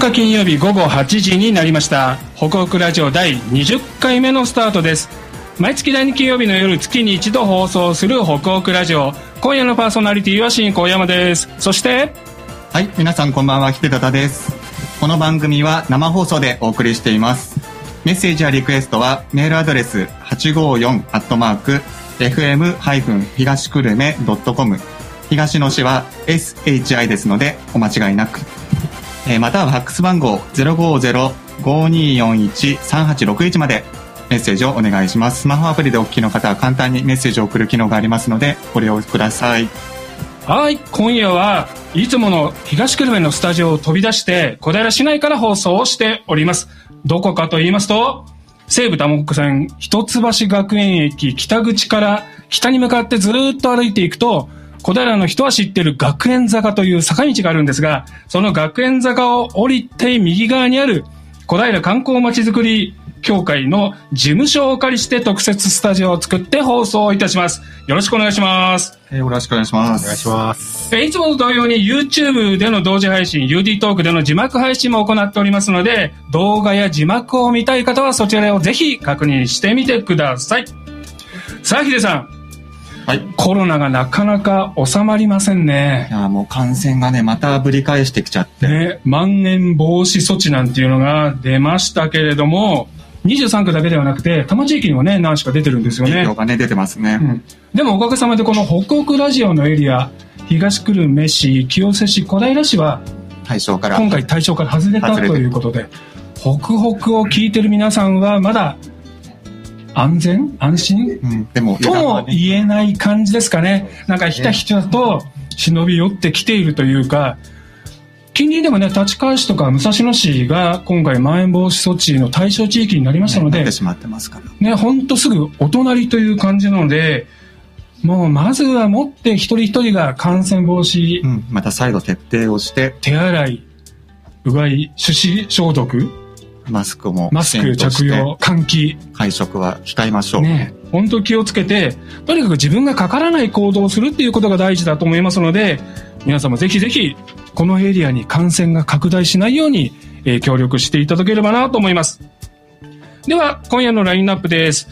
日金曜日午後8時になりました。北北ラジオ第20回目のスタートです。毎月第2金曜日の夜月に一度放送する北北ラジオ。今夜のパーソナリティは新高山です。そしてはい皆さんこんばんは秀忠です。この番組は生放送でお送りしています。メッセージやリクエストはメールアドレス854アットマーク fm- 東久留米 .com 東の市は SHI ですのでお間違いなく。えーまたはファックス番号050-5241-3861までメッセージをお願いします。スマホアプリでお聞きの方は簡単にメッセージを送る機能がありますので、ご利用ください。はい今夜はいつもの東久留米のスタジオを飛び出して小平市内から放送をしておりますどこかと言いますと西武多目線一橋学園駅北口から北に向かってずっと歩いていくと小平の人は知ってる学園坂という坂道があるんですがその学園坂を降りて右側にある小平観光まちづくり協会の事務所をお借りして特設スタジオを作って放送いたしますよろしくお願いしますえーよろしくお願いします。お願いします。えーいつもと同様に YouTube での同時配信、UD トークでの字幕配信も行っておりますので、動画や字幕を見たい方はそちらをぜひ確認してみてください。さあ、ヒデさん、はい。いコロナがなかなか収まりませんね。やーもう感染がね、またぶり返してきちゃって。ね、まん延防止措置なんていうのが出ましたけれども、23区だけではなくて、多摩地域にもね、何しか出てるんですよね影響。がね、出てますね。うんでもおかげさまでこの北北ラジオのエリア、東久留米市、清瀬市、小平市は、対象から。今回対象から外れたということで、北北を聞いてる皆さんはまだ安全？安心？うん。でも、とも言えない感じですかね。なんかひたひたと忍び寄ってきているというか、近隣でもね、立川市とか武蔵野市が今回まん延防止措置の対象地域になりましたのでなって、しまってますから。ね、ほんとすぐお隣という感じなので、もうまずはもって一人一人が感染防止う、ん。また再度徹底をして、手洗い、うがい、手指消毒、マスクもマスク着用、換気、会食は控えましょう。ね、本当気をつけて、とにかく自分がかからない行動をするっていうことが大事だと思いますので、皆様ぜひぜひ、このエリアに感染が拡大しないように、えー協力していただければなと思います。では、今夜のラインナップです。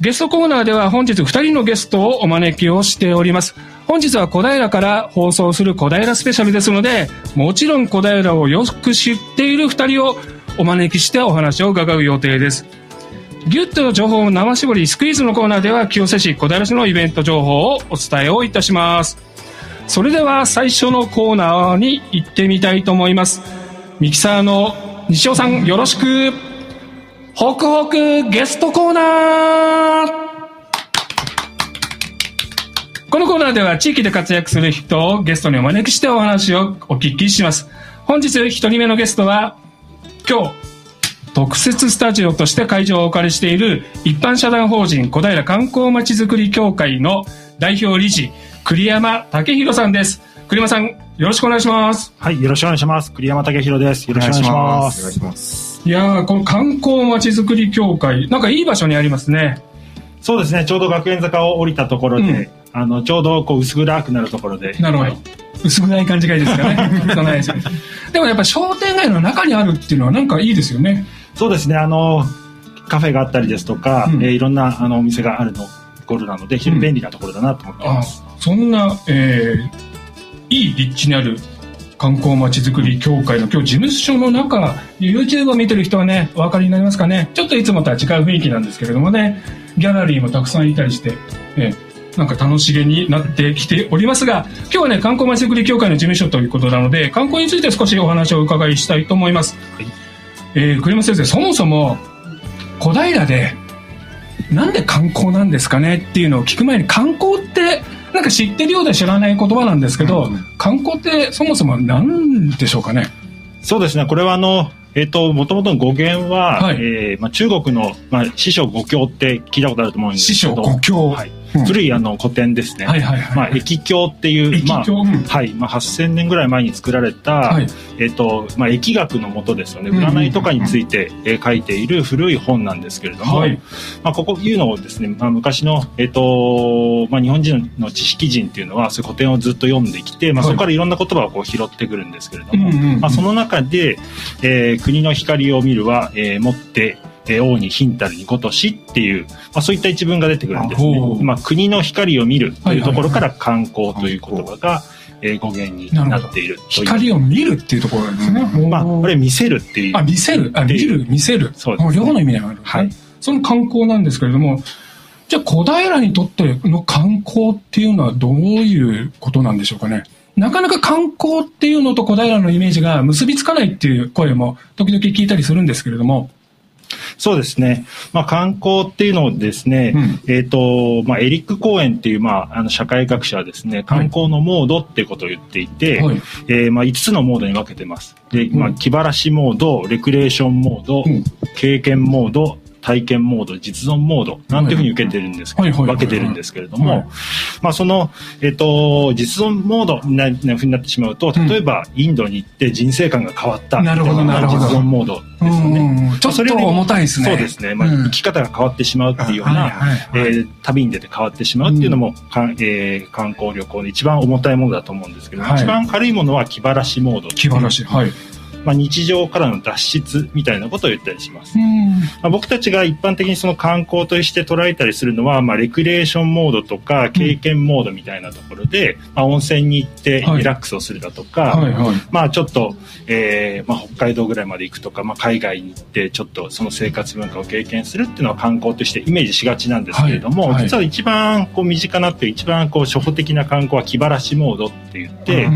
ゲストコーナーでは本日2人のゲストをお招きをしております。本日は小平から放送する小平スペシャルですので、もちろん小平をよく知っている2人をお招きしてお話を伺う予定です。ギュッと情報を生絞りスクイーズのコーナーでは清瀬市小平市のイベント情報をお伝えをいたします。それでは最初のコーナーに行ってみたいと思います。ミキサーの西尾さんよろしく。ホクホクゲストコーナーこのコーナーでは地域で活躍する人をゲストにお招きしてお話をお聞きします。本日一人目のゲストは今日特設スタジオとして会場をお借りしている一般社団法人小平観光まちづくり協会の代表理事栗山武弘さんです栗山さんよろしくお願いしますはい、よろしくお願いします。栗山武弘です。よろしくお願いします。お願いします。いやーこの観光まちづくり協会なんかいい場所にありますねそうですね、ちょうど学園坂を降りたところで、うんあの、ちょうどこう薄暗くなるところで。なるほど、はい。薄暗い感じがいいですかね。でもやっぱ商店街の中にあるっていうのはなんかいいですよね。そうですね、あの、カフェがあったりですとか、うん。えーいろんなあのお店があるのところなので、非常に便利なところだなと思ってます。そんな、えーいい立地にある観光まちづくり協会の今日事務所の中 YouTube を見てる人はねお分かりになりますかね。ちょっといつもとは違う雰囲気なんですけれどもね。ギャラリーもたくさんいたりして、えーなんか楽しげになってきておりますが今日はね観光まちづくり協会の事務所ということなので観光について少しお話をお伺いしたいと思います、はい。えー栗山先生そもそも小平でなんで観光なんですかね？っていうのを聞く前に観光ってなんか知ってるようで知らない言葉なんですけど、うん観光ってそもそも何でしょうかね？そうですね、これはあの、えっ、と、もともとの語源は、はい。えーまあ、中国の、まあ、師匠五教って聞いたことあると思うんです師けど。匠五教、はい。うん古いあの古典ですね。はいはいはい。まあ、駅経っていう、まあ、はい、まあ、8000年ぐらい前に作られた、はい。えっと、まあ、疫学のもとですよね。占いとかについて、えー書いている古い本なんですけれども、はい。まあ、ここいうのをですね、まあ、昔の、えっと、まあ、日本人の知識人っていうのは、そういう古典をずっと読んできて、まあ、はいそこからいろんな言葉をこう拾ってくるんですけれども、まあ、その中で、えー国の光を見るは、えー持って、えー王に貧たるにごとしっていう、まあ、そういった一文が出てくるんですねまあ、国の光を見るというところから観光という言葉が、えー語源になっている。光を見るっていうところなんですね。まあ、これ見せるっていう。あ、見せる。あ、見る、見せる。そうですねあ両方の意味がある。はい。その観光なんですけれども、じゃあ小平にとっての観光っていうのはどういうことなんでしょうかね。なかなか観光っていうのと小平のイメージが結びつかないっていう声も時々聞いたりするんですけれども。そうですね。まあ、観光っていうのをですね、うんえっ、と、まあ、エリック・コーエンっていう、まあ、あの、社会学者はですね、観光のモードってことを言っていて、はい。えーまあ、5つのモードに分けてます。で、うんまあ、気晴らしモード、レクレーションモード、うん経験モード、体験モード、実存モード、なんていうふうに受けてるんですけど、分けてるんですけれども、はいまあ、その、えっ、と、実存モードななふうになってしまうと、例えば、インドに行って人生観が変わった。なるほどみたいのがなるほど実存モードですよね。うんちょっと重たいですね。そうですね。まあ、うん生き方が変わってしまうっていうような、えー旅に出て変わってしまうっていうのも、かんえー観光旅行の一番重たいものだと思うんですけど、はい一番軽いものは気晴らしモード。気晴らしい。はい。まあ、日常からの脱出みたいなことを言ったりします。うん。まあ、僕たちが一般的にその観光として捉えたりするのは、まあ、レクリエーションモードとか経験モードみたいなところで、まあ、温泉に行ってはいリラックスをするだとか、はいはい。まあちょっと、えーまあ、北海道ぐらいまで行くとか、まあ、海外に行ってちょっとその生活文化を経験するっていうのは観光としてイメージしがちなんですけれども、はいはい実は一番こう身近なっていう一番こう初歩的な観光は気晴らしモードって言って、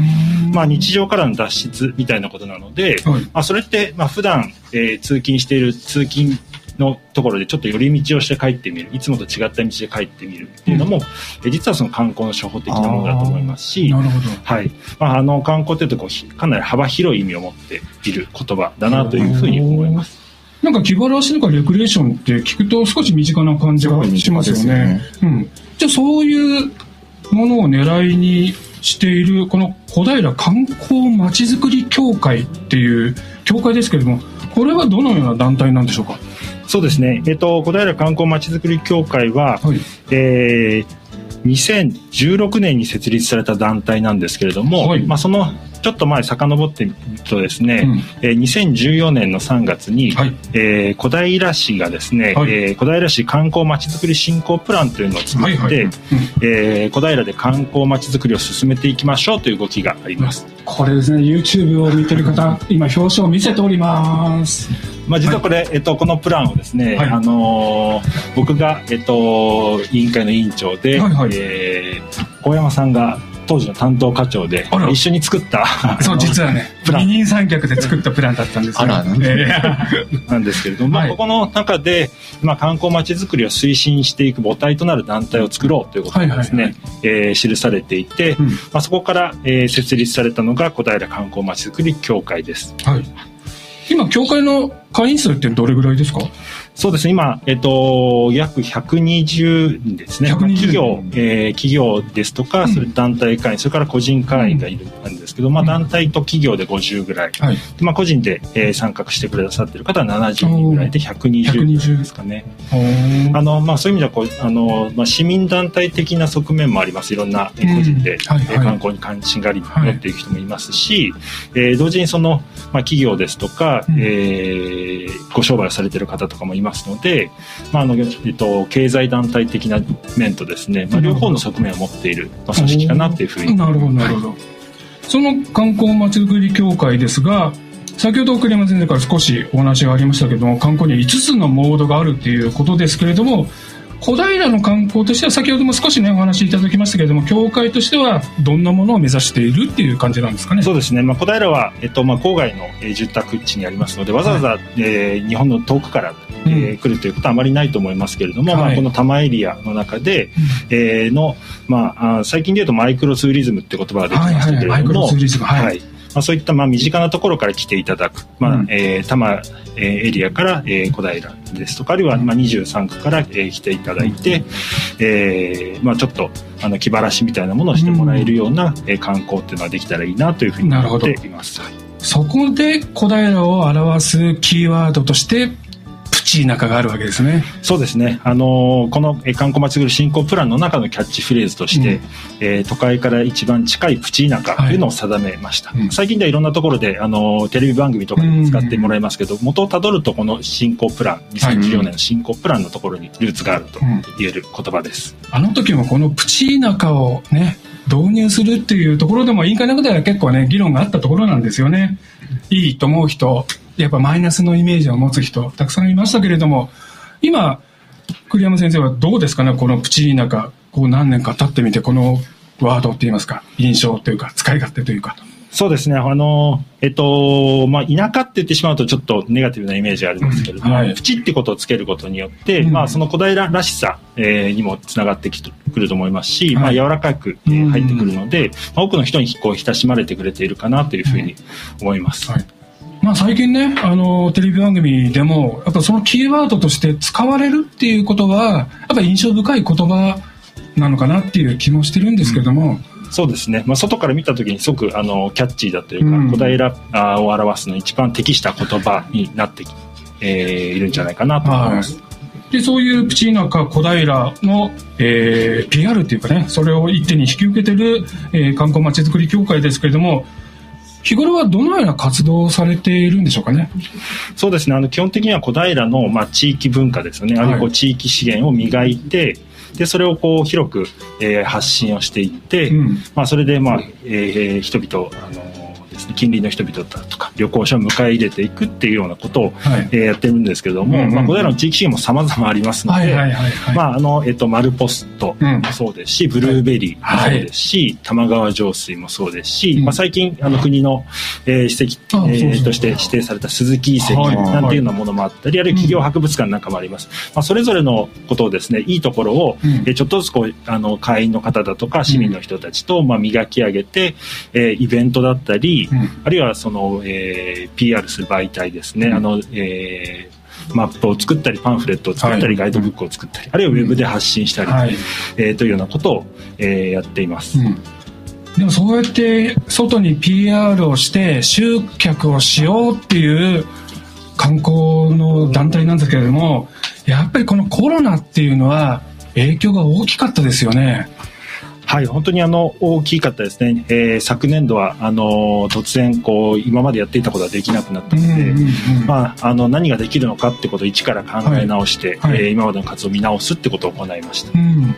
まあ、日常からの脱出みたいなことなので、はいまあ、それってまあ普段、えー通勤している通勤のところでちょっと寄り道をして帰ってみるいつもと違った道で帰ってみるっていうのも、えー実はその観光の初歩的なものだと思いますし。はい。まあ、あの、観光というとこうひ、かなり幅広い意味を持っている言葉だなというふうに思います。なんか気晴らしとかレクリエーションって聞くと少し身近な感じがしますよね。うん。じゃあそういうものを狙いにしているこの小平観光まちづくり協会っていう協会ですけれども、これはどのような団体なんでしょうか？そうですね。えっと、小平観光まちづくり協会は、はい。えー2016年に設立された団体なんですけれども、はいまあ、そのちょっと前遡ってみるとですね、うんえー2014年の3月に、はい。えー小平市がですね、はいえー小平市観光まちづくり振興プランというのを作って、はいはい。うんえー小平で観光まちづくりを進めていきましょうという動きがあります。これですね、YouTube を見てる方、今表紙を見せております。まあ、実はこれ、えっと、このプランをですね、はいあのー僕が、えっと、委員会の委員長で、はいはいえー小山さんが当時の担当課長で一緒に作った そう、実はね、二人三脚で作ったプランだったんですよ。あらなんで え なんですけれども、まあ、はい。ここの中で、まあ、観光まちづくりを推進していく母体となる団体を作ろうということがですね、はいえー記されていて、うん。まあ、そこから、えー設立されたのが小平観光まちづくり協会です。ーはい。今、協会の会員数ってどれぐらいですか？そうですね、今、えっと、約120人ですね。120まあ企業、えー企業ですとか、うん。それ団体会員、それから個人会員がいるんですけど、まあ、うん団体と企業で50ぐらい。はい。でまあ、個人で、えー参画してくださっている方は70人ぐらいで120 120ですかね。あの、まあ、そういう意味では、こう、あの、まあ、市民団体的な側面もあります。いろんな、えー個人で、うんはいはい。えー観光に関心があり、はい持っている人もいますし、えー同時にその、まあ、企業ですとか、うん。えーご商売をされている方とかもいますので、まあ、あの、えっと、経済団体的な面とですね、まあ、両方の側面を持っている、まあ、組織かなっていうふうに。なるほど、なるほど。その観光まちづくり協会ですが、先ほど栗山先生から少しお話がありましたけども、観光には5つのモードがあるっていうことですけれども、小平の観光としては先ほども少しねお話しいただきましたけれども、協会としてはどんなものを目指しているっていう感じなんですかね？そうですね。まあ、小平は、えっと、まあ、郊外の、えー住宅地にありますので、わざわざ、えー日本の遠くから、えー来るということはあまりないと思いますけれども、まあ、はいこの多摩エリアの中で、えーの、まあ、最近で言うとマイクロツーリズムって言葉ができましたけれども、はい。はい。まあ、そういったまあ身近なところから来ていただく、まあうん。えー多摩えーエリアから、えー小平ですとかあるいはまあ23区から、えー来ていただいて、えーまあ、ちょっとあの気晴らしみたいなものをしてもらえるような、えー観光っていうのができたらいいなというふうに思っています。そこで小平を表すキーワードとして、プチ田舎があるわけですね。そうですね、あのーこのえー観光まちぐる振興プランの中のキャッチフレーズとして、うん。えー都会から一番近いプチ田舎というのを定めました、うん。最近ではいろんなところで、あのーテレビ番組とかで使ってもらいますけど、元をたどるとこの振興プラン2014年の振興プランのところにルーツがあると言える言葉です、あの時もこのプチ田舎をね、導入するっていうところでも、委員会の中では結構ね、議論があったところなんですよね。いいと思う人、やっぱマイナスのイメージを持つ人、たくさんいましたけれども、今、栗山先生はどうですかね、このプチ田舎、こう何年か経ってみて、このワードって言いますか、印象というか、使い勝手というか。そうですね、あのーえっとまあ、田舎って言ってしまうとちょっとネガティブなイメージがありますけれども、うんはい。プチってことをつけることによって、うん。まあ、その小平らしさ、えーにもつながってきてくると思いますし、はい。まあ、柔らかく、えーうん入ってくるので、まあ、多くの人にこう親しまれてくれているかなというふうに思います。はいまあ、最近ね、あの、テレビ番組でも、やっぱそのキーワードとして使われるっていうことは、やっぱ印象深い言葉なのかなっていう気もしてるんですけども、そうですね、まあ、外から見たときにすごくあのキャッチーだというか、うん。小平あを表すのに一番適した言葉になってき、えーいるんじゃないかなと思います。で、そういうプチ田舎小平の、えー PR っていうかね、それを一手に引き受けてる、えー観光まちづくり協会ですけれども、日頃はどのような活動をされているんでしょうかね？そうですね。あの、基本的には小平の、まあ、地域文化ですよね。あるいはこうはい地域資源を磨いて、で、それをこう、広く、えー発信をしていって、うん。まあ、それで、まあ、えー人々、あのですね、近隣の人々だとか、旅行者を迎え入れていくっていうようなことを、はい。えーやってるんですけれども、うんうんまあ、小平の地域資源も様々ありますので、マルポストうん。もそうですし、ブルーベリーもそうですし、玉川上水もそうですし、うん。まあ、最近、あの、国の、えー史跡、えーとして指定された鈴木遺跡はい。なんていうようなものもあったり、あるいは企業博物館なんかもあります。まあ、それぞれのことをですね、いいところを、うん。えーちょっとずつこう、あの、会員の方だとか、市民の人たちと、まあ、磨き上げて、えーイベントだったり、うんあるいはその、えー PR する媒体ですね、うんあの、えーマップを作ったり、パンフレットを作ったり、はいガイドブックを作ったり、あるいはウェブで発信したり、はい。えーというようなことを、えーやっています。うんでもそうやって外に PR をして集客をしようっていう観光の団体なんですけれどもやっぱりこのコロナっていうのは影響が大きかったですよね。はい、本当にあの大きかったですね。えー昨年度はあの突然こう今までやっていたことができなくなったので、まあ、あの何ができるのかってことを一から考え直して、はいはいえー今までの活動を見直すってことを行いました。うん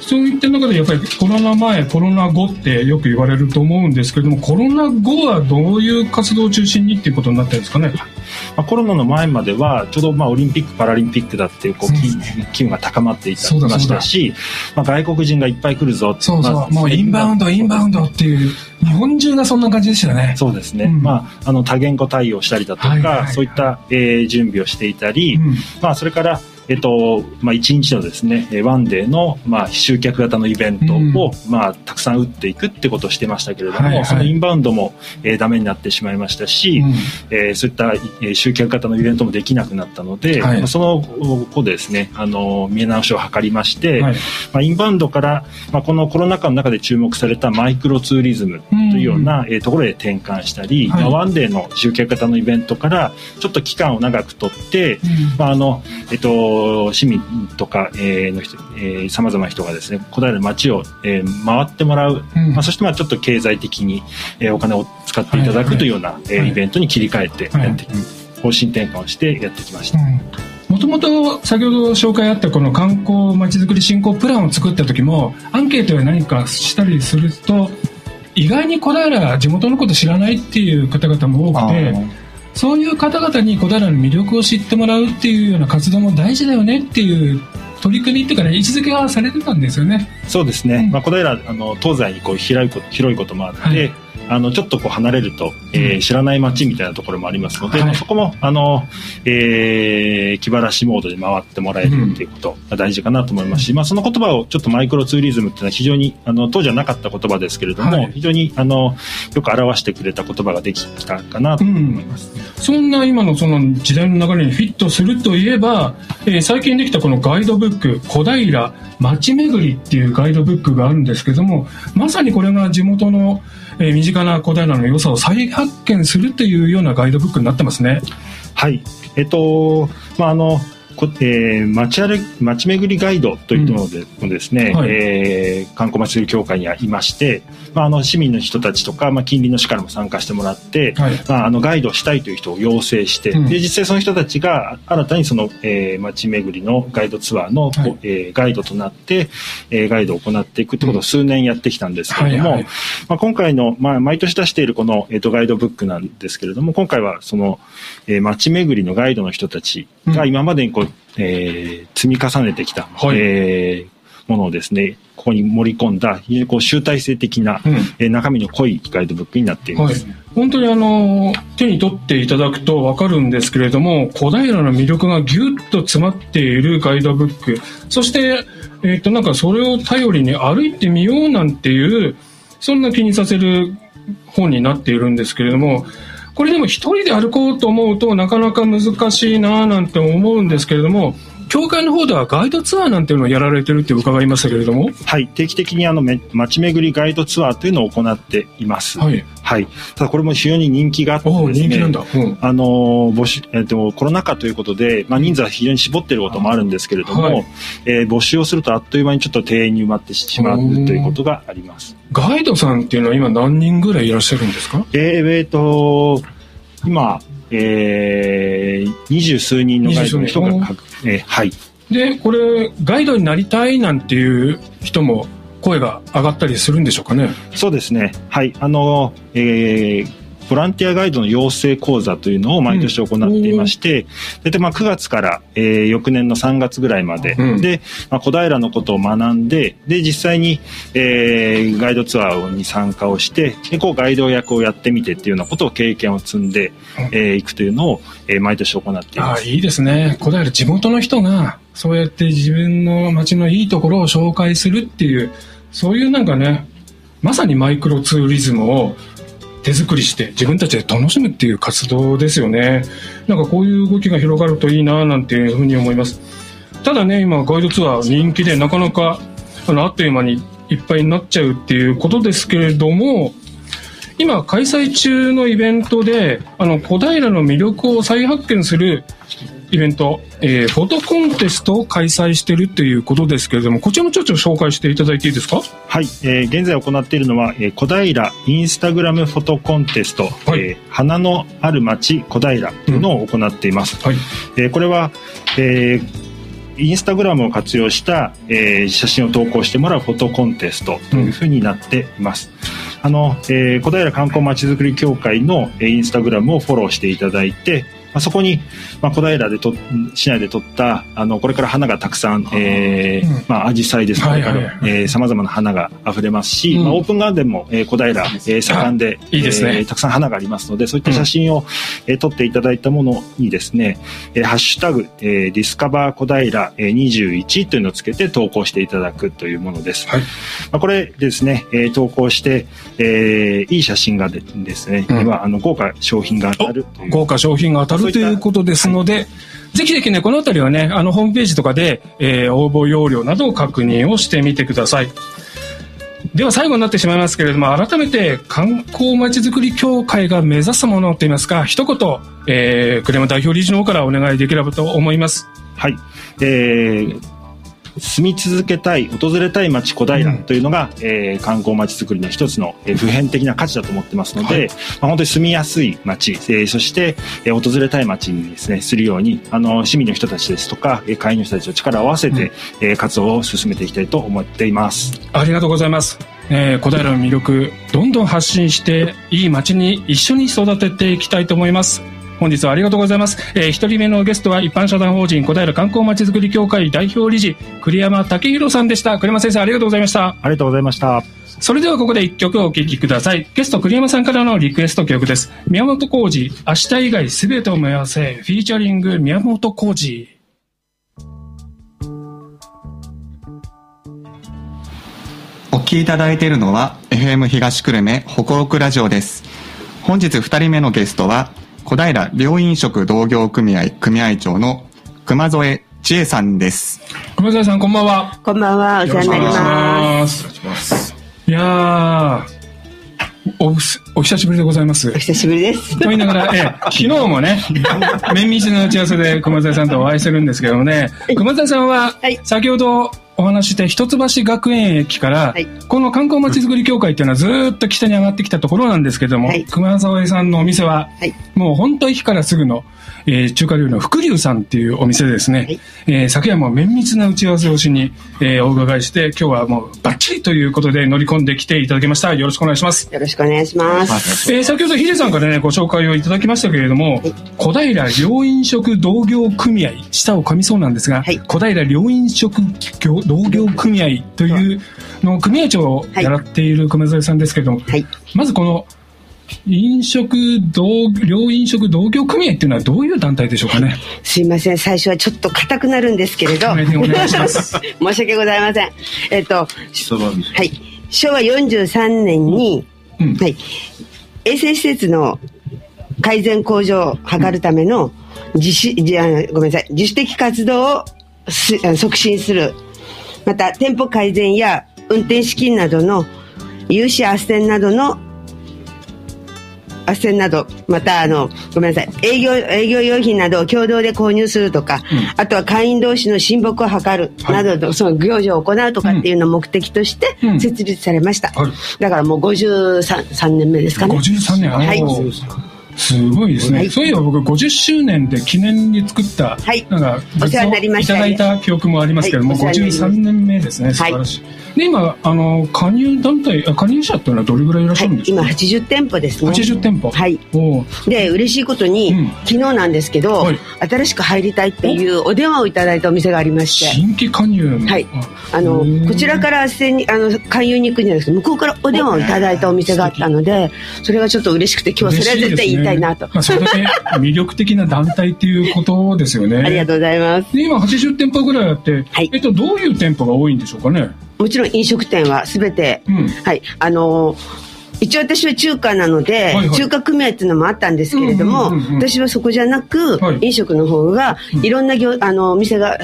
そういった中でやっぱりコロナ前コロナ後ってよく言われると思うんですけれどもコロナ後はどういう活動を中心にっていうことになってるんですかね？まあ、コロナの前まではちょうどまあオリンピック・パラリンピックだっていうこう機機運が高まっていたそうだしたし、まあ、外国人がいっぱい来るぞそうそう、まあもうインバウンドインバウンドっていう日本中がそんな感じでしたね。そうですね、うん。まあ、あの多言語対応したりだとか、はいはいはい。そういった、えー準備をしていたり、うん。まあ、それから、えっとまあ、1日のですねえーワンデーの、まあ、集客型のイベントを、うん。まあ、たくさん打っていくってことをしてましたけれども、はいはい。そのインバウンドも、えーダメになってしまいましたし、うん。えーそういった、えー集客型のイベントもできなくなったので、はい。まあその後でですね、あの見直しを図りまして、はい。まあ、インバウンドから、まあ、このコロナ禍の中で注目されたマイクロツーリズムというような、えーところへ転換したり、はい。まあ、ワンデーの集客型のイベントからちょっと期間を長くとって、まああのえっと、市民とか、えーの人、えー、様々な人がですね小平の街を、えー回ってもらう、うん。まあ、そしてまあちょっと経済的に、えーお金を使っていただくというような、えーはい。イベントに切り替えてやって、方針転換をしてやってきました。もともと先ほど紹介あったこの観光まちづくり振興プランを作った時もアンケートや何かしたりすると意外に小平地元のこと知らないっていう方々も多くてそういう方々に小平の魅力を知ってもらうっていうような活動も大事だよねっていう取り組みっていうかね位置づけがされてたんですよね。そうですね、うん。まあ、小平あの東西にこう広いこと広いこともあって、はいあのちょっとこう離れると、えー知らない街みたいなところもありますので、はい。そこもあの、えー気晴らしモードで回ってもらえるっていうことが大事かなと思いますし、まあ、その言葉をちょっとマイクロツーリズムっていうのは非常にあの当時はなかった言葉ですけれども、はい。非常にあのよく表してくれた言葉ができたかなと思います。そんな今のその時代の流れにフィットするといえば、えー最近できたこのガイドブック、小平街巡りっていうガイドブックがあるんですけども、まさにこれが地元の、えー身近な古代の良さを再発見するというようなガイドブックになってますね。はい。えっと、まあ、あの、えー、街歩き街巡りガイドといったものでもですね、はい。えー観光街巡り協会にはいまして、まあ、あの市民の人たちとか、まあ、近隣の市からも参加してもらって、はい。まあ、あのガイドをしたいという人を養成して、うん。で実際その人たちが新たにその、えー、街巡りのガイドツアーの、はい。えーガイドとなって、えーガイドを行っていくってことを数年やってきたんですけれども、はいはい。まあ、今回の、まあ、毎年出しているこの、えー、とガイドブックなんですけれども今回はその、えー街巡りのガイドの人たちがうん。今までにこう、えー積み重ねてきた、はい。えーものをですねここに盛り込んだ非常にこう集大成的な、うん。えー中身の濃いガイドブックになっていはい。ます。、本当にあの手に取っていただくと分かるんですけれども小平の魅力がぎゅっと詰まっているガイドブック。そして、えっとなんかそれを頼りに歩いてみようなんていうそんな気にさせる本になっているんですけれどもこれでも一人で歩こうと思うとなかなか難しいなぁなんて思うんですけれども協会の方ではガイドツアーなんていうのをやられてるって伺いましたけれども。はい、定期的にあのめ街巡りガイドツアーというのを行っています。はい。はい。ただこれも非常に人気があってですね。人気なんだ、うん。あの募集えっとコロナ禍ということで、まあ、人数は非常に絞っていることもあるんですけれども、はい。えー募集をするとあっという間にちょっと定員に埋まってしまうということがあります。ガイドさんっていうのは今何人ぐらいいらっしゃるんですか？えーえーと今、えー、二十数人のガイドの人が各、えーはい。でこれガイドになりたいなんていう人も声が上がったりするんでしょうかね？そうですね。はい。あの、えーボランティアガイドの養成講座というのを毎年行っていまして、大体まあ9月から、えー翌年の3月ぐらいまで、うん。で、まあ、小平のことを学んで、で、実際に、えーガイドツアーに参加をして、で、こうガイド役をやってみてっていうようなことを経験を積んでい、えーいくというのを、えー毎年行っています。ああいいですね。小平地元の人がそうやって自分の街のいいところを紹介するっていうそういうなんかねまさにマイクロツーリズムを手作りして自分たちで楽しむっていう活動ですよね。なんかこういう動きが広がるといいななんていうふうに思います。ただね今ガイドツアー人気でなかなかあのあっという間にいっぱいになっちゃうっていうことですけれども今開催中のイベントであの小平の魅力を再発見するイベント、えーフォトコンテストを開催しているということですけれどもこちらもちょっと紹介していただいていいですか？はい、えー現在行っているのは、えー小平インスタグラムフォトコンテスト、はい。えー花のある町小平というのを行っています。はい。えーこれは、えーインスタグラムを活用した、えー写真を投稿してもらうフォトコンテストというふうになっています。あの、えー小平観光まちづくり協会の、えーインスタグラムをフォローしていただいて、まあ、そこに、まあ、小平でと市内で撮ったあのこれから花がたくさん、えーうん。まあ紫陽花です。とか、さまざまな花が溢れますし、うん。まあ、オープンガーデンも、えー小平、えー盛んでいいですね。えーたくさん花がありますのでそういった写真を、えー撮っていただいたものにですね、えーハッシュタグ、えーディスカバー小平、えー21というのをつけて投稿していただくというものです。はい。まあ、これですね、えー投稿して、えーいい写真がでですね、うん。にはあの豪華商品が当たるという。豪華商品が当たるということですので、ぜひぜひね、このあたりはね、あの、ホームページとかで、えー応募要領などを確認をしてみてください。では最後になってしまいますけれども、改めて観光まちづくり協会が目指すものといいますか、一言、えー、栗山代表理事の方からお願いできればと思います。はい。えー住み続けたい、訪れたい街小平というのが、えー観光街づくりの一つの、えー普遍的な価値だと思ってますので、はいまあ、本当に住みやすい街、えーそして、えー訪れたい街にですね、するように、あの、市民の人たちですとか、えー会員の人たちと力を合わせて、えー活動を進めていきたいと思っています。ありがとうございます。えー小平の魅力、どんどん発信して、いい街に一緒に育てていきたいと思います。本日はありがとうございます。えー一人目のゲストは一般社団法人小平観光まちづくり協会代表理事、栗山武弘さんでした。栗山先生ありがとうございました。ありがとうございました。それではここで一曲お聴きください。ゲスト栗山さんからのリクエスト曲です。宮本浩二、明日以外すべてを目合わせ、フィーチャリング宮本浩二。お聞きいただいているのは FM 東久留米北欧区ラジオです本日2人目のゲストは小平病院食同業組合組合長の熊添千恵さんです熊沢さんこんばんは。こんばんは、お世話になります。す。いやー、お、お久しぶりでございますお。久しぶりです。と言いながら、ええ、昨日もね、綿密な打ち合わせで熊沢さんとお会いするんですけどもね、熊沢さんははい、先ほどお話しして、一橋学園駅から、はいこの観光まちづくり協会っていうのはずーっと北に上がってきたところなんですけども、はい熊沢さんのお店は、はい。もう本当駅からすぐの、えー中華料理の福龍さんっていうお店でですね、はいえー昨夜も綿密な打ち合わせをしに、えーお伺いして、今日はもうバッチリということで乗り込んできていただきました。よろしくお願いします。よろしくお願いします。えー先ほどヒデさんからね、ご紹介をいただきましたけれども、はい小平良飲食同業組合、舌を噛みそうなんですが、はい小平良飲食業同業組合というの組合長をやられている熊添さんですけれども、はい。まずこの飲食同、両飲食同業組合っていうのはどういう団体でしょうかね？すいません。最初はちょっと硬くなるんですけれど。お願いします 申し訳ございません。えっと、そばみはい。昭和43年に、うんはい。衛生施設の改善向上を図るための自主、じゃあごめんなさい。自主的活動を促進する。また、店舗改善や運転資金などの融資斡旋などの斡旋など、また、あの、ごめんなさい。営業、営業用品などを共同で購入するとか、あとは会員同士の親睦を図るなどの、その行事を行うとかっていうのを目的としてうん。設立されました。はい。だからもう53 3年目ですかね。53年、はいすごいですね。はいそういえば僕50周年で記念に作った、はいなんか、お世話になりましたいただいた記憶もありますけども、はいお世話になりました53年目ですね。素晴らしい。で、今、あの、加入団体、あ加入者っていうのはどれぐらいいらっしはいゃるんで、すか、今80店舗ですね。80店舗。はい。で、嬉しいことに、うん。昨日なんですけど、はい。新しく入りたいっていうお。電話をいただいたお店がありまして、新規加入の？はい。あのこちらからせにあの勧誘に行くんじゃなくて向こうからお電話をいただいたお店があったのでそれがちょっと嬉しくて今日はそれは絶対言いたいなと、ね。まあ、それだけ魅力的な団体っていうことですよね。ありがとうございます。で今80店舗ぐらいあって、はい。えっと、どういう店舗が多いんでしょうかね？もちろん飲食店は全て、うん。はい。あの一応私は中華なので、はいはい。中華組合っていうのもあったんですけれども、私はそこじゃなく、はい。飲食の方がうん。いろんな業あのお店が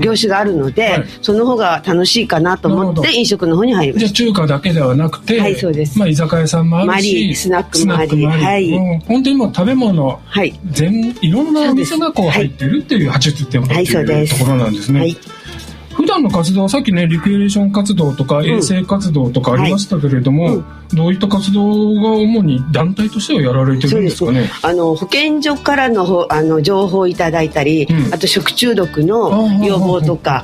業種があるので、はい。その方が楽しいかなと思って飲食の方に入りましじゃあ中華だけではなくて、はいそうです。まあ居酒屋さんもあるし、りスナックもあり。はい。うん。本当にもう食べ物、た。はい。全、いろんなお店がこう入ってるっていう80店舗ってはいそういうです。ところなんですね。はい。普段の活動はさっきね、リクリエーション活動とかん。衛生活動とかありましたけれども、はいうん。どういった活動が主に団体としてはやられてるんですかね？あの保健所からのほあの情報をいただいたり、うん。あと食中毒の予防とか、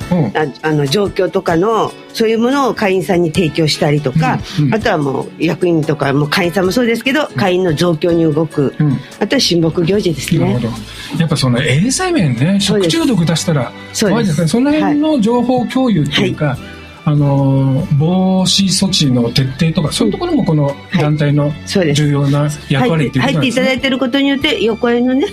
あの状況とかのそういうものを会員さんに提供したりとか、うんうん。あとはもう役員とかもう会員さんもそうですけど会員の状況に動く、うん。あとは親睦行事ですね。なるほ。ど。やっぱその衛生面ね、食中毒出したら怖いですね。その辺の情報共有っていうか、あの、防止措置の徹底とか、そういうところもこの団体の重要な役割っていうことですね。入っていただいてることによって横へのね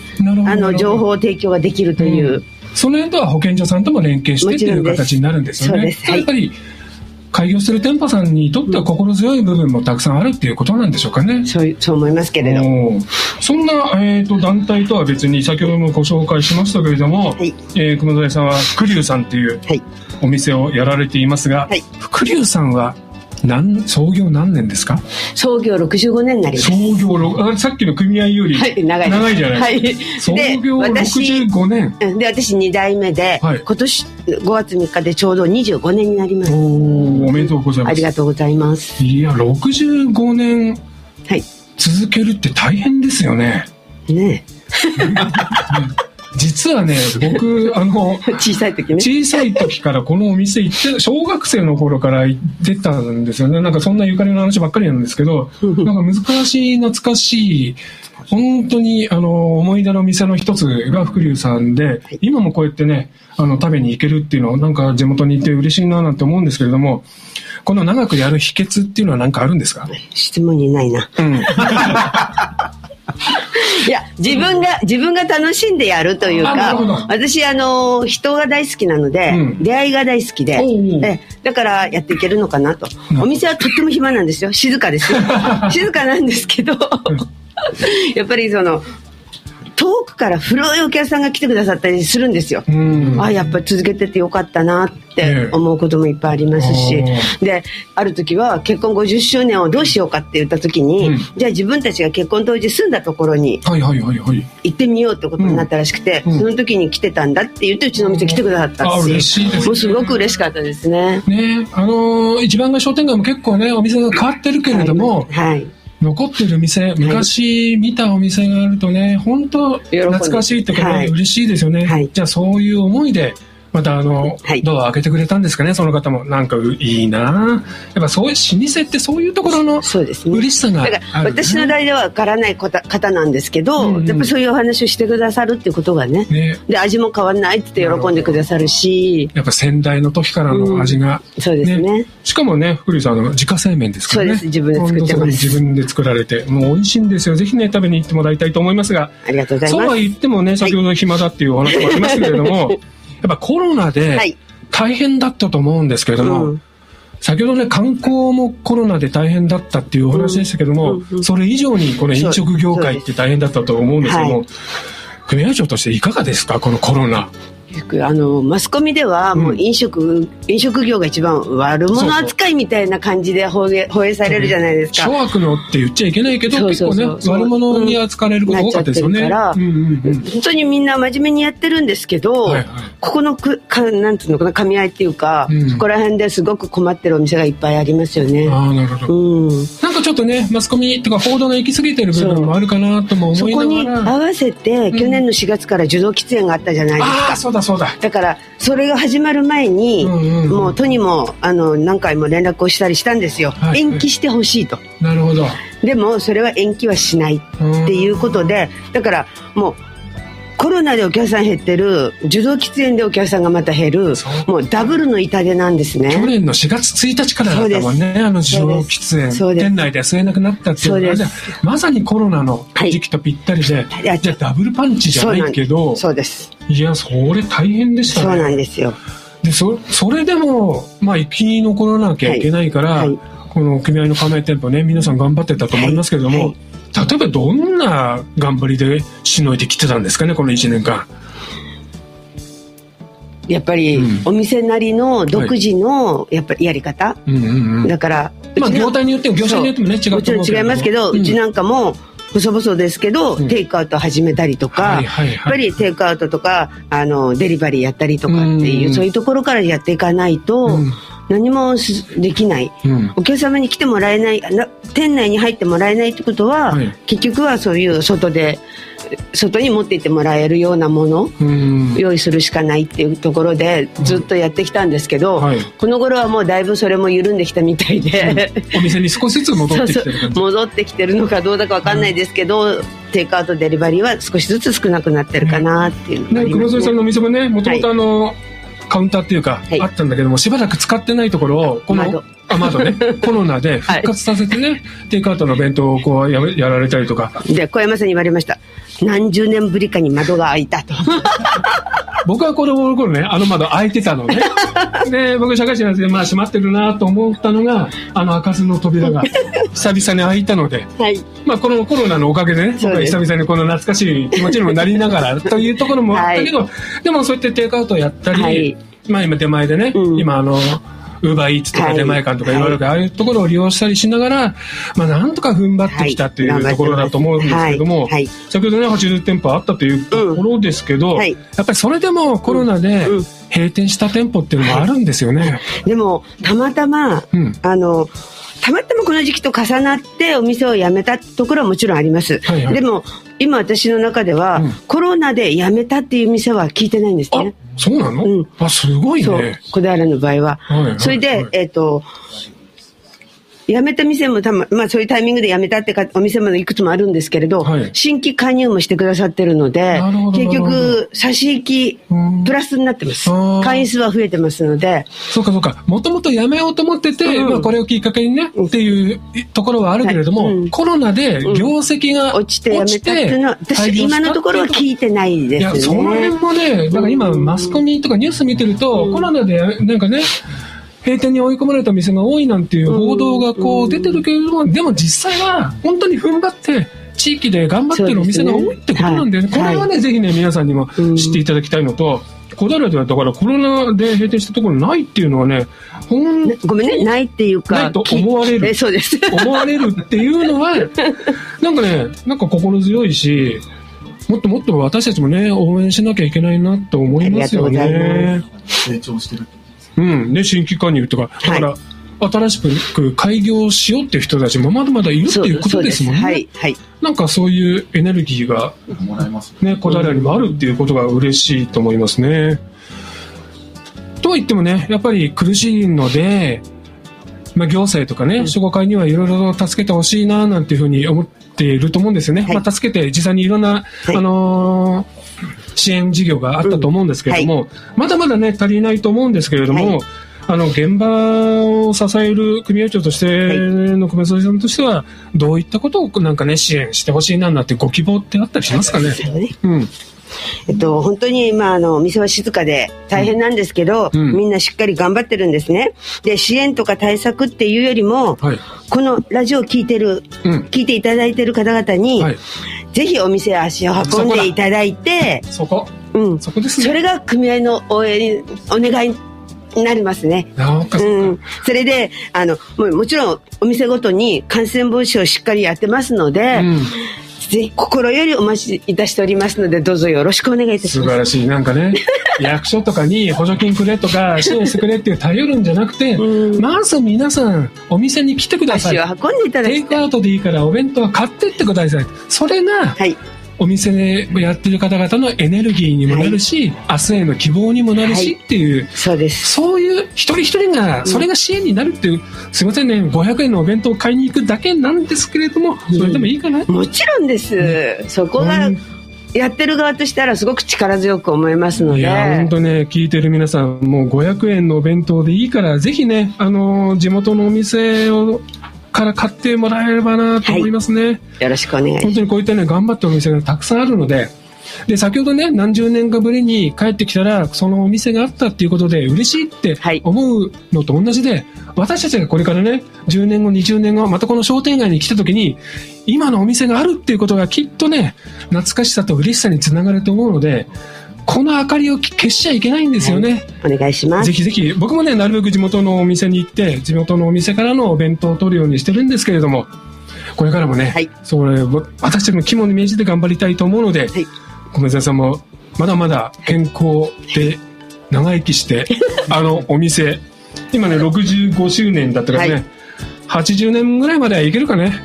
あの情報を提供ができるという、うんその辺とは保健所さんとも連携してっていう形になるんですよね。やっぱり開業してる店舗さんにとっては心強い部分もたくさんあるっていうことなんでしょうかね。そうそう思いますけれど。おーそんな、えー、と団体とは別に先ほどもご紹介しましたけれども、はいえー熊添さんは福龍さんっていうはいお店をやられていますが、はい福龍さんは何創業何年ですか？創業65年になります。創業ろあさっきの組合よりはい、長い。長いじゃないはい。創業私65年うんで、私2代目で、はい今年5月3日でちょうど25年になります。おーおめでとうございますありがとうございます。いや65年はい。続けるって大変ですよねね 実はね僕あのえ 小さい時ね。小さい時からこのお店行って小学生の頃から行ってたんですよねなんかそんなゆかりの話ばっかりなんですけどなんか難しい懐かしい本当に、あの、思い出の店の一つが福龍さんで、今もこうやってね、あの、食べに行けるっていうのは、なんか地元に行って嬉しいななんて思うんですけれども、この長くやる秘訣っていうのは何かあるんですか？質問にないな。うん。いや、自分が、自分が楽しんでやるというか私、あの、人が大好きなので、うん出会いが大好きで、えだからやっていけるのかなと。うんお店はとっても暇なんですよ。静かですよ。静かなんですけど、やっぱりその、遠くから古いお客さんが来てくださったりするんですよ。うん。あやっぱり続けててよかったなって思うこともいっぱいありますし、えである時は結婚50周年をどうしようかって言った時に、うん。じゃあ自分たちが結婚当時住んだところにはいはいはいはい。行ってみようってことになったらしくて、うん。その時に来てたんだって言ってうちのお店来てくださったあし、嬉しいですね。もうすごく嬉しかったですね。ねあのー一番街商店街も結構ね、お店が変わってるけれども、はい、残ってる店、昔見たお店があるとね、本当懐かしいっていうかね、はい嬉しいですよね。はいじゃあそういう思いで、またあの、はい。ドア開けてくれたんですかね、その方も。なんかういいな。やっぱそういう老舗ってそういうところのそうですね。嬉しさがある、だから私の代ではわからない方方なんですけど、うんうん。やっぱそういうお話をしてくださるっていうことがね。ね、で味も変わんないって言って喜んでくださるし。やっぱ先代の時からの味が、そうですね。しかもね、福利さんの自家製麺ですからね。そうです。自分で作ってます。自分で作られて、もう美味しいんですよ。ぜひね、食べに行ってもらいたいと思いますが、ありがとうございそうはます。言ってもね、先ほど暇だっていうお話もありましたけれども、やっぱコロナではい。大変だったと思うんですけれども、うん。先ほどね、観光もコロナで大変だったっていうお話でしたけども、うんうんそれ以上にこの飲食業界って大変だったと思うんですけども、はい。組合長としていかがですか、このコロナ。あのマスコミではもう飲食、飲食業が一番悪者扱いみたいな感じで放映放映されるじゃないですか。諸悪のって言っちゃいけないけど、そう結構ね、悪者に扱われること多かったですよね。なっちゃってるからうんうんうん本当にみんな真面目にやってるんですけど、はいはいここのくかなんていうのかな噛み合いっていうか、うんそこら辺ですごく困ってるお店がいっぱいありますよね。ああ、なるほど。うん、なんかちょっとね、マスコミとか報道が行き過ぎてる部分もあるかなともそこに思いながら。合わせて、去年の4月から受動喫煙があったじゃないですか。ああ、そうだそうだ。だからそれが始まる前に、うんうんうんもう都にもあの何回も連絡をしたりしたんですよ、はい延期してほしいとなるほど。でもそれは延期はしないっていうことでだからもうコロナでお客さん減ってる受動喫煙でお客さんがまた減るもうダブルの痛手なんです去ね年の4月1日からだったもんね、あの受動喫煙。店内で吸えなくなったっていうのは、じゃあまさにコロナの時期とぴったりで、いやじゃあダブルパンチじゃないけど、そうです。いや、それ大変でしたね。そうなんですよ。でそそれでも、まあ、生き残らなきゃいけないから、はいはいこの組合の加盟店舗ね皆さん頑張ってたと思いますけれども、はい。例えばどんな頑張りでしのいできてたんですかねこの1年間。やっぱりうん。お店なりの独自のやっぱりやり方、うんうんうん。だからまあ業態によっても業者によってもね違うも。ちろん違いますけど、うちなんかも細々ですけど、うん。テイクアウト始めたりとか、はいはいはい。やっぱりテイクアウトとかあのデリバリーやったりとかっていう、うん。そういうところからやっていかないと、うん。何もすできない。うん。お客様に来てもらえないな店内に入ってもらえないってことは、はい。結局はそういう外で外に持って行ってもらえるようなものうん。用意するしかないっていうところでずっとやってきたんですけど、はい。この頃はもうだいぶそれも緩んできたみたいで、お店に少しずつ戻ってきてる感じ。戻ってきてるのかどうだかわかんないですけど、テイクアウトデリバリーは少しずつ少なくなってるかなっていうのがあね、ね黒添さんのお店もね、もともとあの、カウンターっていうか、はい。あったんだけども、しばらく使ってないところを、この窓、あ、窓ね、コロナで復活させてね、テイクアウトの弁当をこうやめやられたりとか、で小山さんに言われました何十年ぶりかに窓が開いたと。僕は子供の頃ね、あの窓開いてたのね。で、僕社会人なんで、まあ閉まってるなと思ったのが、あの開かずの扉が久々に開いたので、はい。まあこのコロナのおかげでね、僕は久々にこの懐かしい気持ちにもなりながら というところもあったけど、でもそうやってテイクアウトをやったり、はい。まあ今出前でね、うん。今あの、ウーバーイーツとかはい出前館とか言われるから、ああいうところを利用したりしながら、まあなんとか踏ん張ってきたっていうところだと思うんですけども、はい。はい。先ほどね、80店舗あったというところですけど、うん。はい。やっぱりそれでもコロナで閉店した店舗っていうのもあるんですよね。でもたまたま、うん。あのたまたまこの時期と重なってお店を辞めたところはもちろんあります、はいはい。でも今私の中では、うん。コロナで辞めたっていう店は聞いてないんですあね、そうなの、うん。あ、すごいそう。ね。小平の場合は、はいはいそれで、はいえっ、と辞めた店もたま、まあそういうタイミングで辞めたってかお店もいくつもあるんですけれど、はい。新規加入もしてくださってるので結局差し引きうん。プラスになってます。会員数は増えてますので、そうかそうか。もともと辞めようと思ってて、うん。まあこれをきっかけにね、っていうところはあるけれども、はい。うん。コロナで業績が落ちて辞めたっていうのは、私今のところは聞いてないでいや、すその辺ね。もね、だから今、マスコミとかニュース見てると、コロナで、なんかね、閉店に追い込まれた店が多いなんていう報道がこう出てるけれども、でも実際は本当に踏ん張って、地域で頑張ってるお店が多いってことなんだよね。そうですねこれはね、ぜひね、皆さんにもうん知っていただきたいのと、小平ではだからコロナで閉店したところないっていうのはね、ほんごめんね、ないっていうか。ないと思われるえそうです。思われるっていうのは、なんかね、なんか心強いし、もっともっと私たちもね、応援しなきゃいけないなと思いますよありがとうございね。成長してる。うん。で、新規加入とか、だから、新しく開業しようっていう人たちもまだまだいるっていうことですもんね。はい、はい。なんかそういうエネルギーがもらえます。ね、小平にもあるっていうことが嬉しいと思いますね。とは言ってもね、やっぱり苦しいので、まあ、行政とかね、商工会にはいろいろと助けてほしいな、なんていうふうに思っていると思うんですよね。はいまあ、助けて、実際にいろんな、いあのー支援事業があったと思うんですけれども、まだまだね、足りないと思うんですけれども、はいあの、現場を支える組合長としての米添さんとしては、どういったことをなんかね、支援してほしいな、なんてご希望ってあったりしますかね？ねうん。えっと、本当に今、あの、お店は静かで大変なんですけど、うんみんなしっかり頑張ってるんですね。で、支援とか対策っていうよりも、はい。このラジオを聞いてる、うん。聞いていただいてる方々に、はい。ぜひお店へ足を運んでいただいて、そこ。うん。そこですね。それが組合の応援、お願いになりますね。うん、それであのもちろんお店ごとに感染防止をしっかりやってますので、うん。ぜひ心よりお待ちいたしておりますのでどうぞよろしくお願いいたします。素晴らしい。なんかね、役所とかに補助金くれとか支援してくれっていう頼るんじゃなくて、うんまず皆さんお店に来てください足を。運んでいただテイク。アウトでいいからお弁当は買ってってください。それがはい、お店でやってる方々のエネルギーにもなるし、明日への希望にもなるしはいっていう、そうです。そういう一人一人が、それが支援になるっていう、すいませんね、500円のお弁当を買いに行くだけなんですけれども、それでもいいかな？もちろんです。そこがうんやってる側としたらすごく力強く思いますので。いや、本当ね、聞いてる皆さん、もう500円のお弁当でいいから、ぜひね、あのー地元のお店を、から買ってもらえればなと思いますね。よろしくお願いします。本当にこういったね、頑張ってるお店がたくさんあるので、で、先ほどね、何十年かぶりに帰ってきたら、そのお店があったっていうことで嬉しいってはい思うのと同じで、私たちがこれからね、10年後、20年後、またこの商店街に来た時に、今のお店があるっていうことがきっとね、懐かしさと嬉しさにつながると思うので、この明かりを消しちゃいけないんですよね。お願いしますぜ。ひぜひ、僕もね、なるべく地元のお店に行って、地元のお店からのお弁当を取るようにしてるんですけれども、これからもね、はいそれ、私たちの肝に銘じて頑張りたいと思うので、はい米沢さんも、まだまだ健康で長生きして、あのお店、今ね、65周年だったからね、はい80年ぐらいまではいけるかね。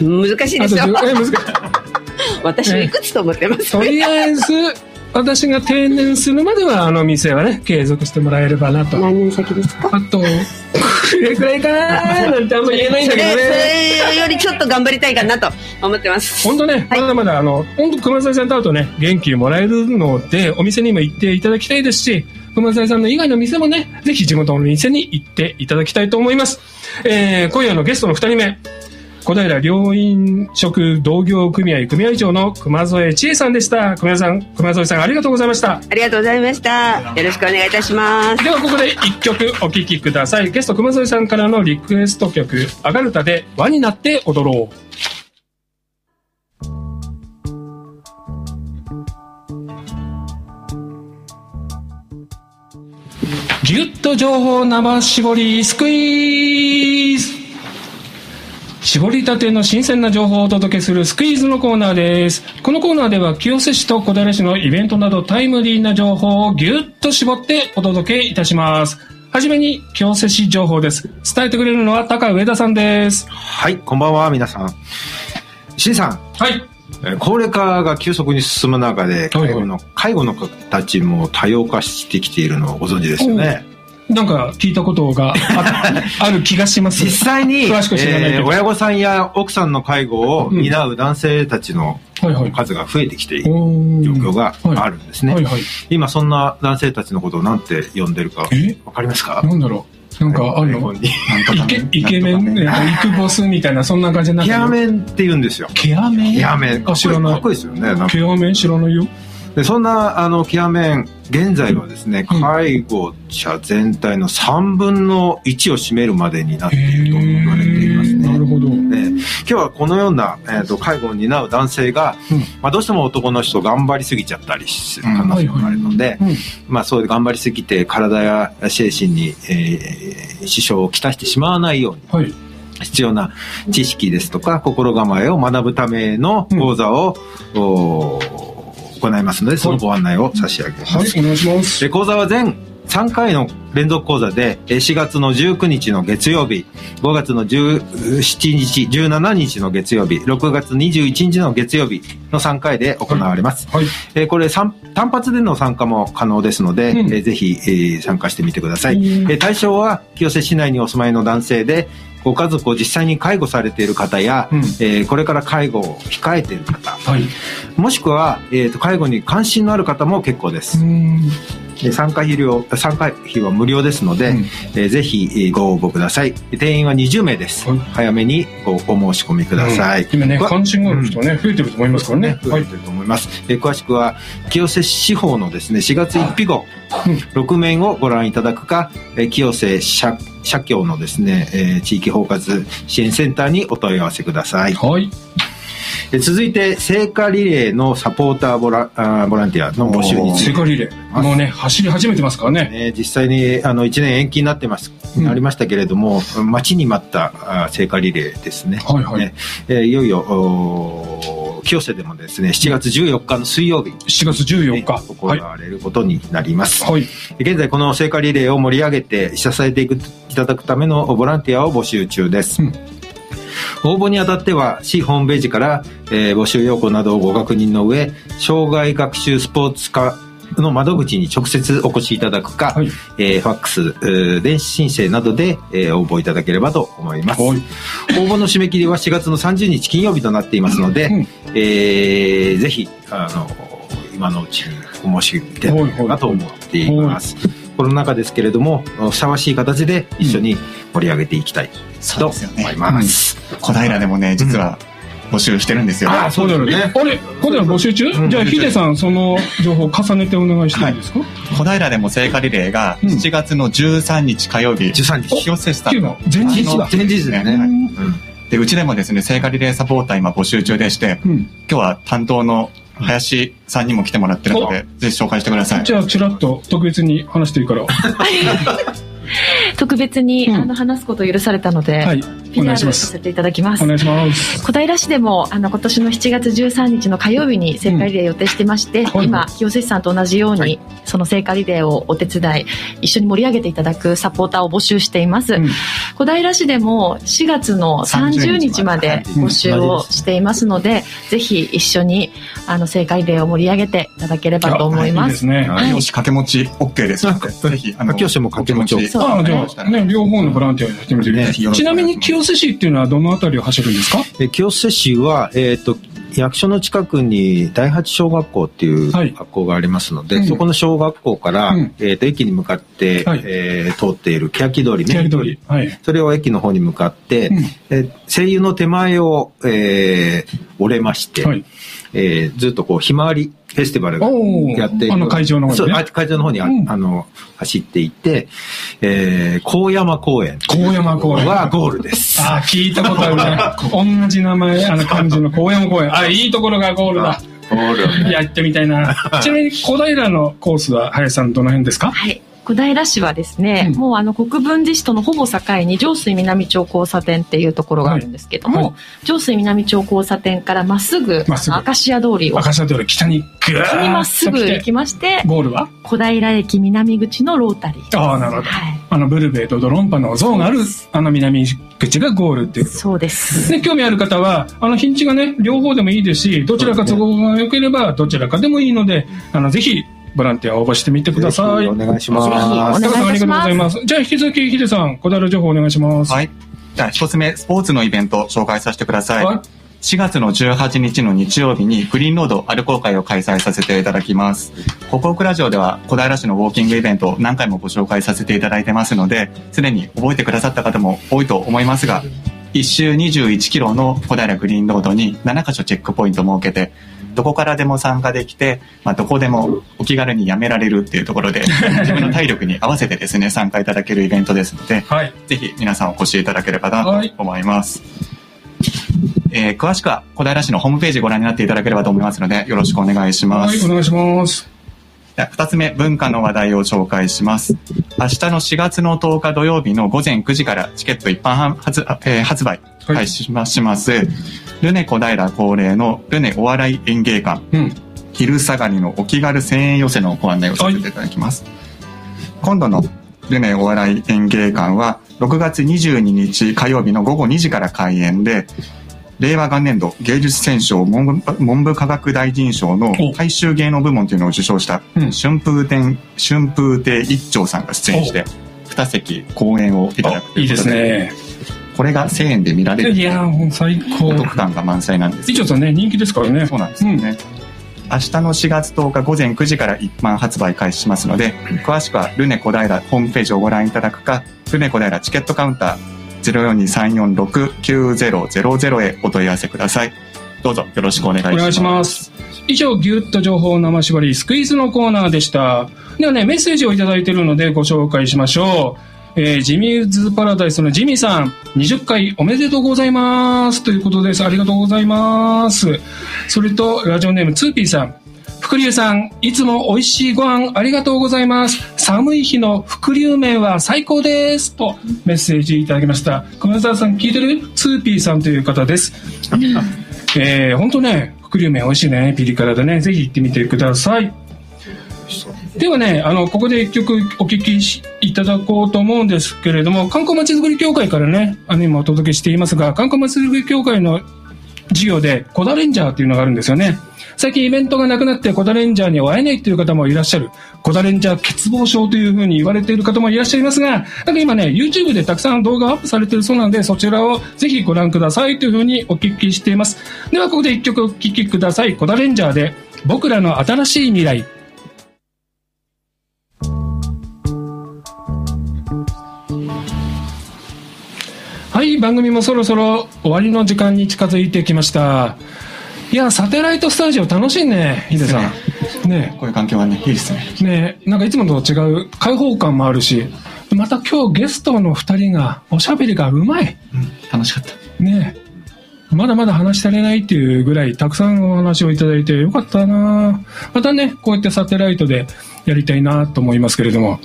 難しいですよ。10え難しい 私はいくつと思ってます。とりあえず、私が定年するまでは、あの店はね、継続してもらえればなと。何年先ですか？あと、これくらいかなー なんてあんま言えないんだけどそれそね。れよりちょっと頑張りたいかなと思ってます。本当ね、はいまだまだ、あの、本当熊沢さんと会うとね、元気もらえるので、お店にも行っていただきたいですし、熊沢さんの以外の店もね、ぜひ地元の店に行っていただきたいと思います。えー、今夜のゲストの二人目、小平両飲食同業組合組合長の熊添千恵さんでした。熊添さん、熊添さんありがとうございました。ありがとうございました。よろしくお願いいたします。ではここで一曲お聴きください。ゲスト熊添さんからのリクエスト曲、アガルタで輪になって踊ろう。ぎゅっと情報生絞りスクイーズ絞りたての新鮮な情報をお届けするスクイーズのコーナーです。このコーナーでは清瀬市と小平市のイベントなどタイムリーな情報をぎゅっと絞ってお届けいたします。はじめに清瀬市情報です。伝えてくれるのは高上田さんです。はい、こんばんは、皆さん。しんさん、はい。えー高齢化が急速に進む中で、はい介護の、介護の形も多様化してきているのをご存知ですよね。なんか聞いたことがあ ある気がします。実際に、詳しく知らないえー親御さんや奥さんの介護を担う男性たちのはいはい数が増えてきている状況があるんですね。はいはい。今そんな男性たちのことをなんて呼んでるかえ？わかりますか？なんだろう。なんかあるの？英語になんとかイケイケメン、なんかイクボスみたいな、そんな感じになケアメンって言うんですよ。ケアメン？ケアメン？あ、知らないかっ。こいいですよね。なんかケアメン知らないよ。でそんなあのケアメン現在はですね、うん。介護者全体の3分の1を占めるまでになっていると言われていますね。なるほど。ね今日はこのような、えー、と介護を担う男性が、うん。まあ、どうしても男の人頑張りすぎちゃったりする可能性があるので、うん。まあ、そう頑張りすぎて体や精神に、えー支障をきたしてしまわないようにはい。必要な知識ですとか心構えを学ぶための講座を、お行いますのでそのご案内を差し上げます。はい、お願いします。で講座は全3回の連続講座でえー4月の19日の月曜日5月の17日17日の月曜日6月21日の月曜日の3回で行われます、はい。えーこれ単単発での参加も可能ですので、うん。えーぜひ、えー参加してみてください、対象は清瀬市内にお住まいの男性でご家族を実際に介護されている方や、うん。えーこれから介護を控えている方。はい。もしくは、えーと介護に関心のある方も結構です、うん。で参加費料参加費は無料ですので、うん。えーぜひえーご応募ください。定員は20名です、はい。早めにごお申し込みください、今ね、わ関心がある人ね、増えてると思いますからね。はい。増えて。ると思います、えー詳しくは清瀬司法のですね4月1日号、6面をご覧いただくか、えー清瀬社社協のですね、えー地域包括支援センターにお問い合わせください。はい。えー続いて聖火リレーのサポーターボラあーボランティアの募集について聖火リレー。もうね、走り始めてますからね。ね、実際にあの1年延期になってます、うんなりましたけれども待ちに待ったあ聖火リレーですね,、はいはいねえーいよいよ清瀬でもですね7月14日の水曜日7月14日。行はい。われることになります、はい。現在この聖火リレーを盛り上げて支えていくいただくためのボランティアを募集中です、うん応募にあたっては市ホームページから、えー募集要項などをご確認の上障害学習スポーツ課の窓口に直接お越しいただくか、はい。えーファックス、えー電子申請などで、えー応募いただければと思います。はい。応募の締め切りは4月の30日金曜日となっていますので、うんえーぜひ、あの、今のうちにお申しいただければと思っています。コロナ禍ですけれども、ふさわしい形で一緒に盛り上げていきたいと思い。ます。小平でもね、実は募集してるんですよ。あそうだよねあれこれは募集中？うんじゃあ、ヒデさん、その情報を重ねてお願いしていいですか？小平でも聖火リレーがうん7月の13日火曜日、13日。清瀬市さんの前日だ。前日ですね。で、うちでもですね、聖火リレーサポーター今募集中でして、うん。今日は担当の林さんにも来てもらってるので、ぜひ紹介してください。じゃあ、ちらっと特別に話していいから。特別に、うんあの話すことを許されたので、はい。お願いし PR ます。させていただきます。お。願いします。小平市でもあの今年の7月13日の火曜日に聖火リレー予定してまして、はい今清瀬市さんと同じように、はい。その聖火リレーをお手伝い一緒に盛り上げていただくサポーターを募集しています、うん。小平市でも4月の30日までうん募集をしていますので、ぜひ一緒にあの聖火リレーを盛り上げていただければと思いまいいですすね。はい。よし、掛け持ち OK です。ぜひ、あの、清瀬も掛け持ち。うああ、じゃあ、ね、両方のボランティアやってみてください。ちなみに清瀬市っていうのはどのあたりを走るんですか？え清瀬市は、えっ、と、役所の近くに第八小学校っていうはい学校がありますので、うんそこの小学校から、うんえっ、と、駅に向かって、はいえー通っている欅通りね。欅通り。はい。それを駅の方に向かって、うんえ声優の手前を、えー折れまして、はい。えーずっとこう、ひまわりフェスティバルやっているあの会場の方そうあにね。会場の方にあ,、うんあの走っていって、えー、高山公園高山公園。はゴールです。ああ、聞いたことあるね。同じ名前、あの漢字の高山公園。あ、いいところがゴールだ。ゴールやってみたいな。ちなみに小平のコースは、林さんどの辺ですか？はい小平市はですね、うん。もうあの国分寺市とのほぼ境に上水南町交差点っていうところがあるんですけども、はい。は上水南町交差点からまっすぐまっすぐ。明石家通りを赤潮通り北にぐーっにまっすぐ行きましてゴールは？小平駅南口のロータリー。ああ、なるほど。はい。あの、ブルベイとドロンパの像がある、あの南口がゴールっていう。そうです。で、興味ある方は、あの、日にちがね、両方でもいいですし、どちらか都合が良ければ、どちらかでもいいので、あの、ぜひ、ボランティア応募してみてください。お願いします。ありがとうございます。じゃあ引き続きヒデさん、小平情報お願いします。はい。じゃあ、一つ目、スポーツのイベント紹介させてください。はい4月の18日の日曜日にグリーンロードアルコー会を開催させていただきます。北北ラジオでは小平市のウォーキングイベントを何回もご紹介させていただいてますので、すでに覚えてくださった方も多いと思いますが、1周21キロの小平グリーンロードに7カ所チェックポイントを設けて、どこからでも参加できて、まあ、どこでもお気軽にやめられるっていうところで、自分の体力に合わせてですね、参加いただけるイベントですので、はい。ぜひ皆さんお越しいただければなと思います。えー詳しくは小平市のホームページご覧になっていただければと思いますので、よろしくお願いしまはい、す。お願いします。二つ目、文化の話題を紹介します。明日の4月の10日土曜日の午前9時からチケット一般発,、えー発売開始しますします。ルネ小平恒例のルネお笑い演芸館うん。昼下がりのお気軽1000円寄せのご案内をさせていただきます。今度のルネお笑い演芸館は6月22日火曜日の午後2時から開演で、令和元年度芸術選奨文部文部科学大臣賞のお大衆芸能部門というのを受賞したうん春風亭、春風亭一丁さんが出演して、二席講演をいただくといいうですいことで、ね。これが1000円で見られるいやー、もう最高お。得感が満載なんです以上さんね、人気ですからね。そうなんですよね。明日の4月10日午前9時から一般発売開始しますので、詳しくはルネ小平ホームページをご覧いただくか、ルネ小平チケットカウンター0423469000へお問い合わせください。どうぞよろしくお願いします。お願いします。以上、ギュッと情報生縛りスクイズのコーナーでした。ではね、メッセージをいただいているのでご紹介しましょう。えージミーズパラダイスのジミーさん、20回おめでとうございます。ということです。ありがとうございます。それと、ラジオネームツーピーさん。福龍さん、いつも美味しいご飯ありがとうございます。寒い日の福龍麺は最高です。とメッセージいただきました。小宮沢さん聞いてる？ツーピーさんという方です。えー、ほんとね、福龍麺美味しいね。ピリ辛でね。ぜひ行ってみてください。ではね、あの、ここで一曲お聴きしいただこうと思うんですけれども、観光まちづくり協会からね、あの、今お届けしていますが、観光まちづくり協会の事業で、コダレンジャーっていうのがあるんですよね。最近イベントがなくなってコダレンジャーに会えないという方もいらっしゃる。コダレンジャー欠乏症というふうに言われている方もいらっしゃいますが、なんか今ね、YouTube でたくさん動画アップされているそうなので、そちらをぜひご覧くださいというふうにお聞きしています。では、ここで一曲お聴きください。コダレンジャーで、僕らの新しい未来。はい、番組もそろそろ終わりの時間に近づいてきました。いや、サテライトスタジオ楽しいね、ヒデさん。ねこういう環境はね、いいですね。ねなんかいつもと違う開放感もあるし、また今日ゲストの二人がおしゃべりがうまい。楽しかった。ねまだまだ話し足りないっていうぐらいたくさんお話をいただいてよかったなまたね、こうやってサテライトでやりたいなと思いますけれども。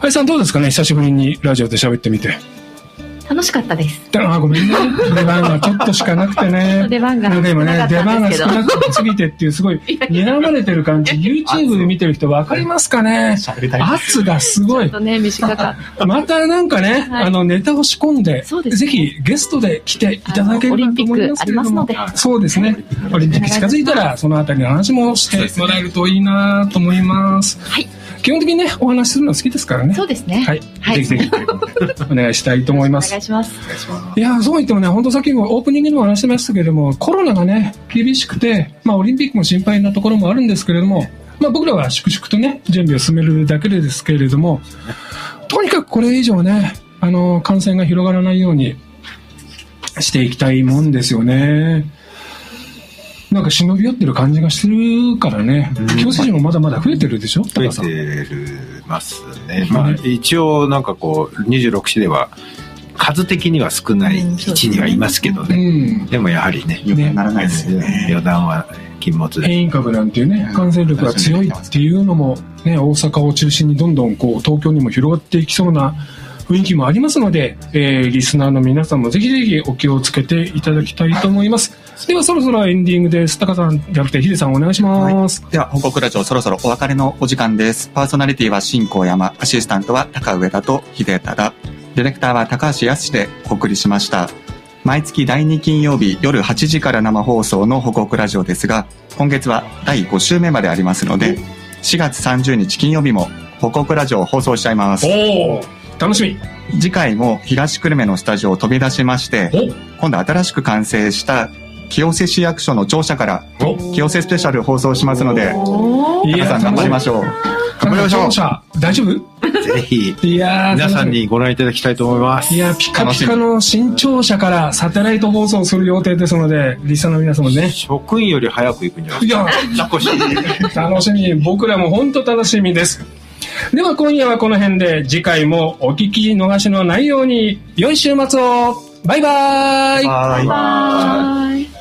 あいさんどうですかね久しぶりにラジオで喋ってみて。楽しかったです。あ、ごめんね。出番がちょっとしかなくてね。出番がでもね少な、か出番がったんですけど少なくすぎてっていうすごい、睨まれてる感じ。YouTube で見てる人分かりますかね？圧がすごいちょっ。とね、短かっまたなんかね、はいあの、ネタを仕込んで、ぜひゲストで来ていただければと思いますけれどもそうですね。オリンピック近づいたら、そのあたりの話もしてもらえるといいなと思います。た。はい。基本的にね、お話しするの好きですからね。そうですね。はい。はい。ぜひぜひ、お願いしたいと思いますお願い。します。いやーそう言ってもね、本当さっきもオープニングでも話してましたけれども、コロナがね、厳しくて、まあオリンピックも心配なところもあるんですけれども、まあ僕らは粛々とね、準備を進めるだけですけれども、とにかくこれ以上ね、あの、感染が広がらないようにしていきたいもんですよね。なんか忍び寄ってる感じがしてるからね、強制人もまだまだ増えてるでしょ？増えてるますね。まあ、一応なんかこう、26市では、数的には少ない位置にはいますけどうね。ん。でもやはりね、よくならないですよね。予断は禁物で。変異株なんていうね、感染力が強いっていうのも、ね、大阪を中心にどんどんこう東京にも広がっていきそうな雰囲気もありますので、えーリスナーの皆さんもぜひぜひお気をつけていただきたいと思います。ではそろそろエンディングです。高さんじゃなくてヒデさんお願いします。では、報告ラジオそろそろお別れのお時間です。パーソナリティは新高山、アシスタントは高上田と秀忠、ディレクターは高橋康でお送りしました。毎月第2金曜日夜8時から生放送の報告ラジオですが、今月は第5週目までありますので、4月30日金曜日も、報告ラジオを放送しちゃいます。楽しみ。次回も東久留米のスタジオを飛び出しまして、お今度新しく完成した清瀬市役所の庁舎からお清瀬スペシャル放送しますので、皆さん頑張りましょう。頑張りましょう。者大丈夫？ぜひ、いやー皆さんにご覧いただきたいと思います。いや、ピカピカの新庁舎からサテライト放送する予定ですので、リスナーの皆様ね。職員より早く行くんじゃないいや、楽しい。楽しみ。僕らも本当楽しみです。では今夜はこの辺で、次回もお聞き逃しのないように、良い週末をバイバーイ。バイバイ